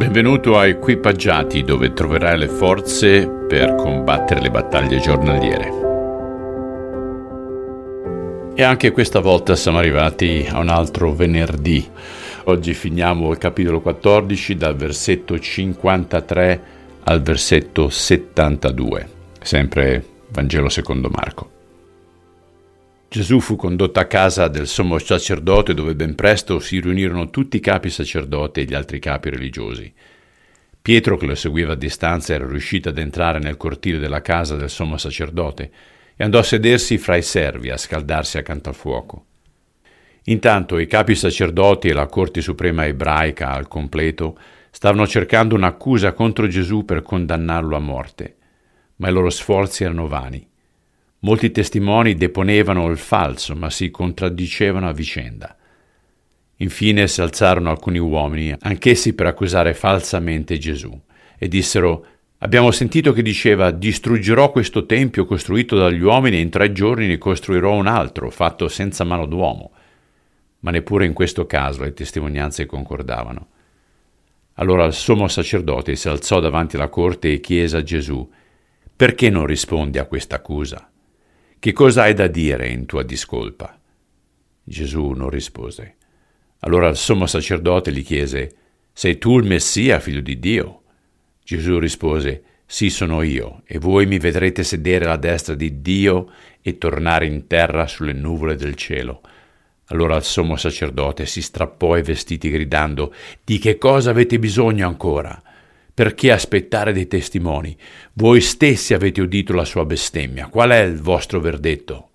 Benvenuto a Equipaggiati dove troverai le forze per combattere le battaglie giornaliere. E anche questa volta siamo arrivati a un altro venerdì. Oggi finiamo il capitolo 14 dal versetto 53 al versetto 72, sempre Vangelo secondo Marco. Gesù fu condotto a casa del sommo sacerdote dove ben presto si riunirono tutti i capi sacerdoti e gli altri capi religiosi. Pietro, che lo seguiva a distanza, era riuscito ad entrare nel cortile della casa del sommo sacerdote e andò a sedersi fra i servi a scaldarsi accanto al fuoco. Intanto i capi sacerdoti e la Corte Suprema ebraica al completo stavano cercando un'accusa contro Gesù per condannarlo a morte, ma i loro sforzi erano vani. Molti testimoni deponevano il falso, ma si contraddicevano a vicenda. Infine si alzarono alcuni uomini, anch'essi per accusare falsamente Gesù, e dissero Abbiamo sentito che diceva distruggerò questo tempio costruito dagli uomini e in tre giorni ne costruirò un altro, fatto senza mano d'uomo. Ma neppure in questo caso le testimonianze concordavano. Allora il sommo sacerdote si alzò davanti alla corte e chiese a Gesù Perché non rispondi a questa accusa? Che cosa hai da dire in tua discolpa? Gesù non rispose. Allora il sommo sacerdote gli chiese, Sei tu il Messia, figlio di Dio? Gesù rispose, Sì sono io, e voi mi vedrete sedere alla destra di Dio e tornare in terra sulle nuvole del cielo. Allora il sommo sacerdote si strappò i vestiti gridando, Di che cosa avete bisogno ancora? Perché aspettare dei testimoni? Voi stessi avete udito la sua bestemmia. Qual è il vostro verdetto?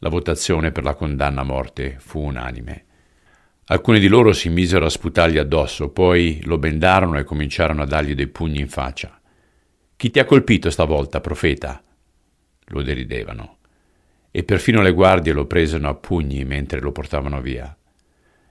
La votazione per la condanna a morte fu unanime. Alcuni di loro si misero a sputargli addosso, poi lo bendarono e cominciarono a dargli dei pugni in faccia. Chi ti ha colpito stavolta, profeta? Lo deridevano. E perfino le guardie lo presero a pugni mentre lo portavano via.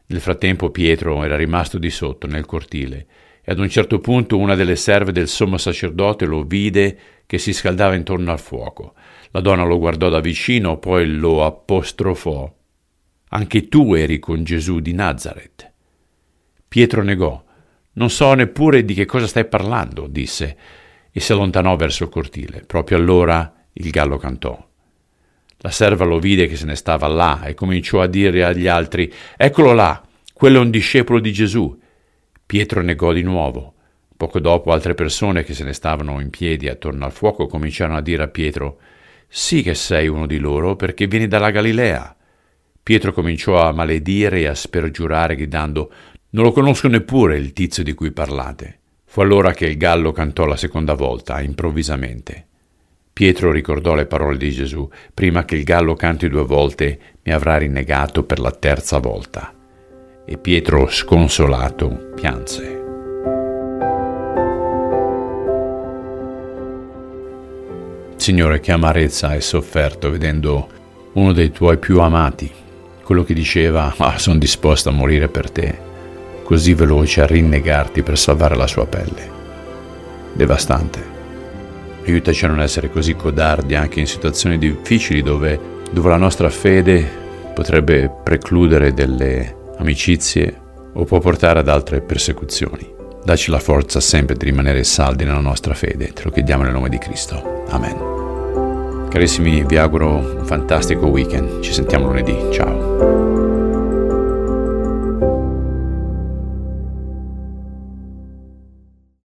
Nel frattempo Pietro era rimasto di sotto nel cortile e ad un certo punto una delle serve del sommo sacerdote lo vide che si scaldava intorno al fuoco. La donna lo guardò da vicino, poi lo apostrofò. Anche tu eri con Gesù di Nazareth. Pietro negò. Non so neppure di che cosa stai parlando, disse, e si allontanò verso il cortile. Proprio allora il gallo cantò. La serva lo vide che se ne stava là e cominciò a dire agli altri Eccolo là, quello è un discepolo di Gesù. Pietro negò di nuovo. Poco dopo altre persone che se ne stavano in piedi attorno al fuoco cominciarono a dire a Pietro Sì che sei uno di loro perché vieni dalla Galilea. Pietro cominciò a maledire e a spergiurare gridando Non lo conosco neppure il tizio di cui parlate. Fu allora che il gallo cantò la seconda volta, improvvisamente. Pietro ricordò le parole di Gesù, prima che il gallo canti due volte mi avrà rinnegato per la terza volta e Pietro, sconsolato, pianse. Signore, che amarezza hai sofferto vedendo uno dei tuoi più amati, quello che diceva, ah, sono disposto a morire per te, così veloce a rinnegarti per salvare la sua pelle. Devastante. Aiutaci a non essere così codardi anche in situazioni difficili dove, dove la nostra fede potrebbe precludere delle amicizie o può portare ad altre persecuzioni. Dacci la forza sempre di rimanere saldi nella nostra fede, te lo chiediamo nel nome di Cristo. Amen. Carissimi, vi auguro un fantastico weekend, ci sentiamo lunedì, ciao.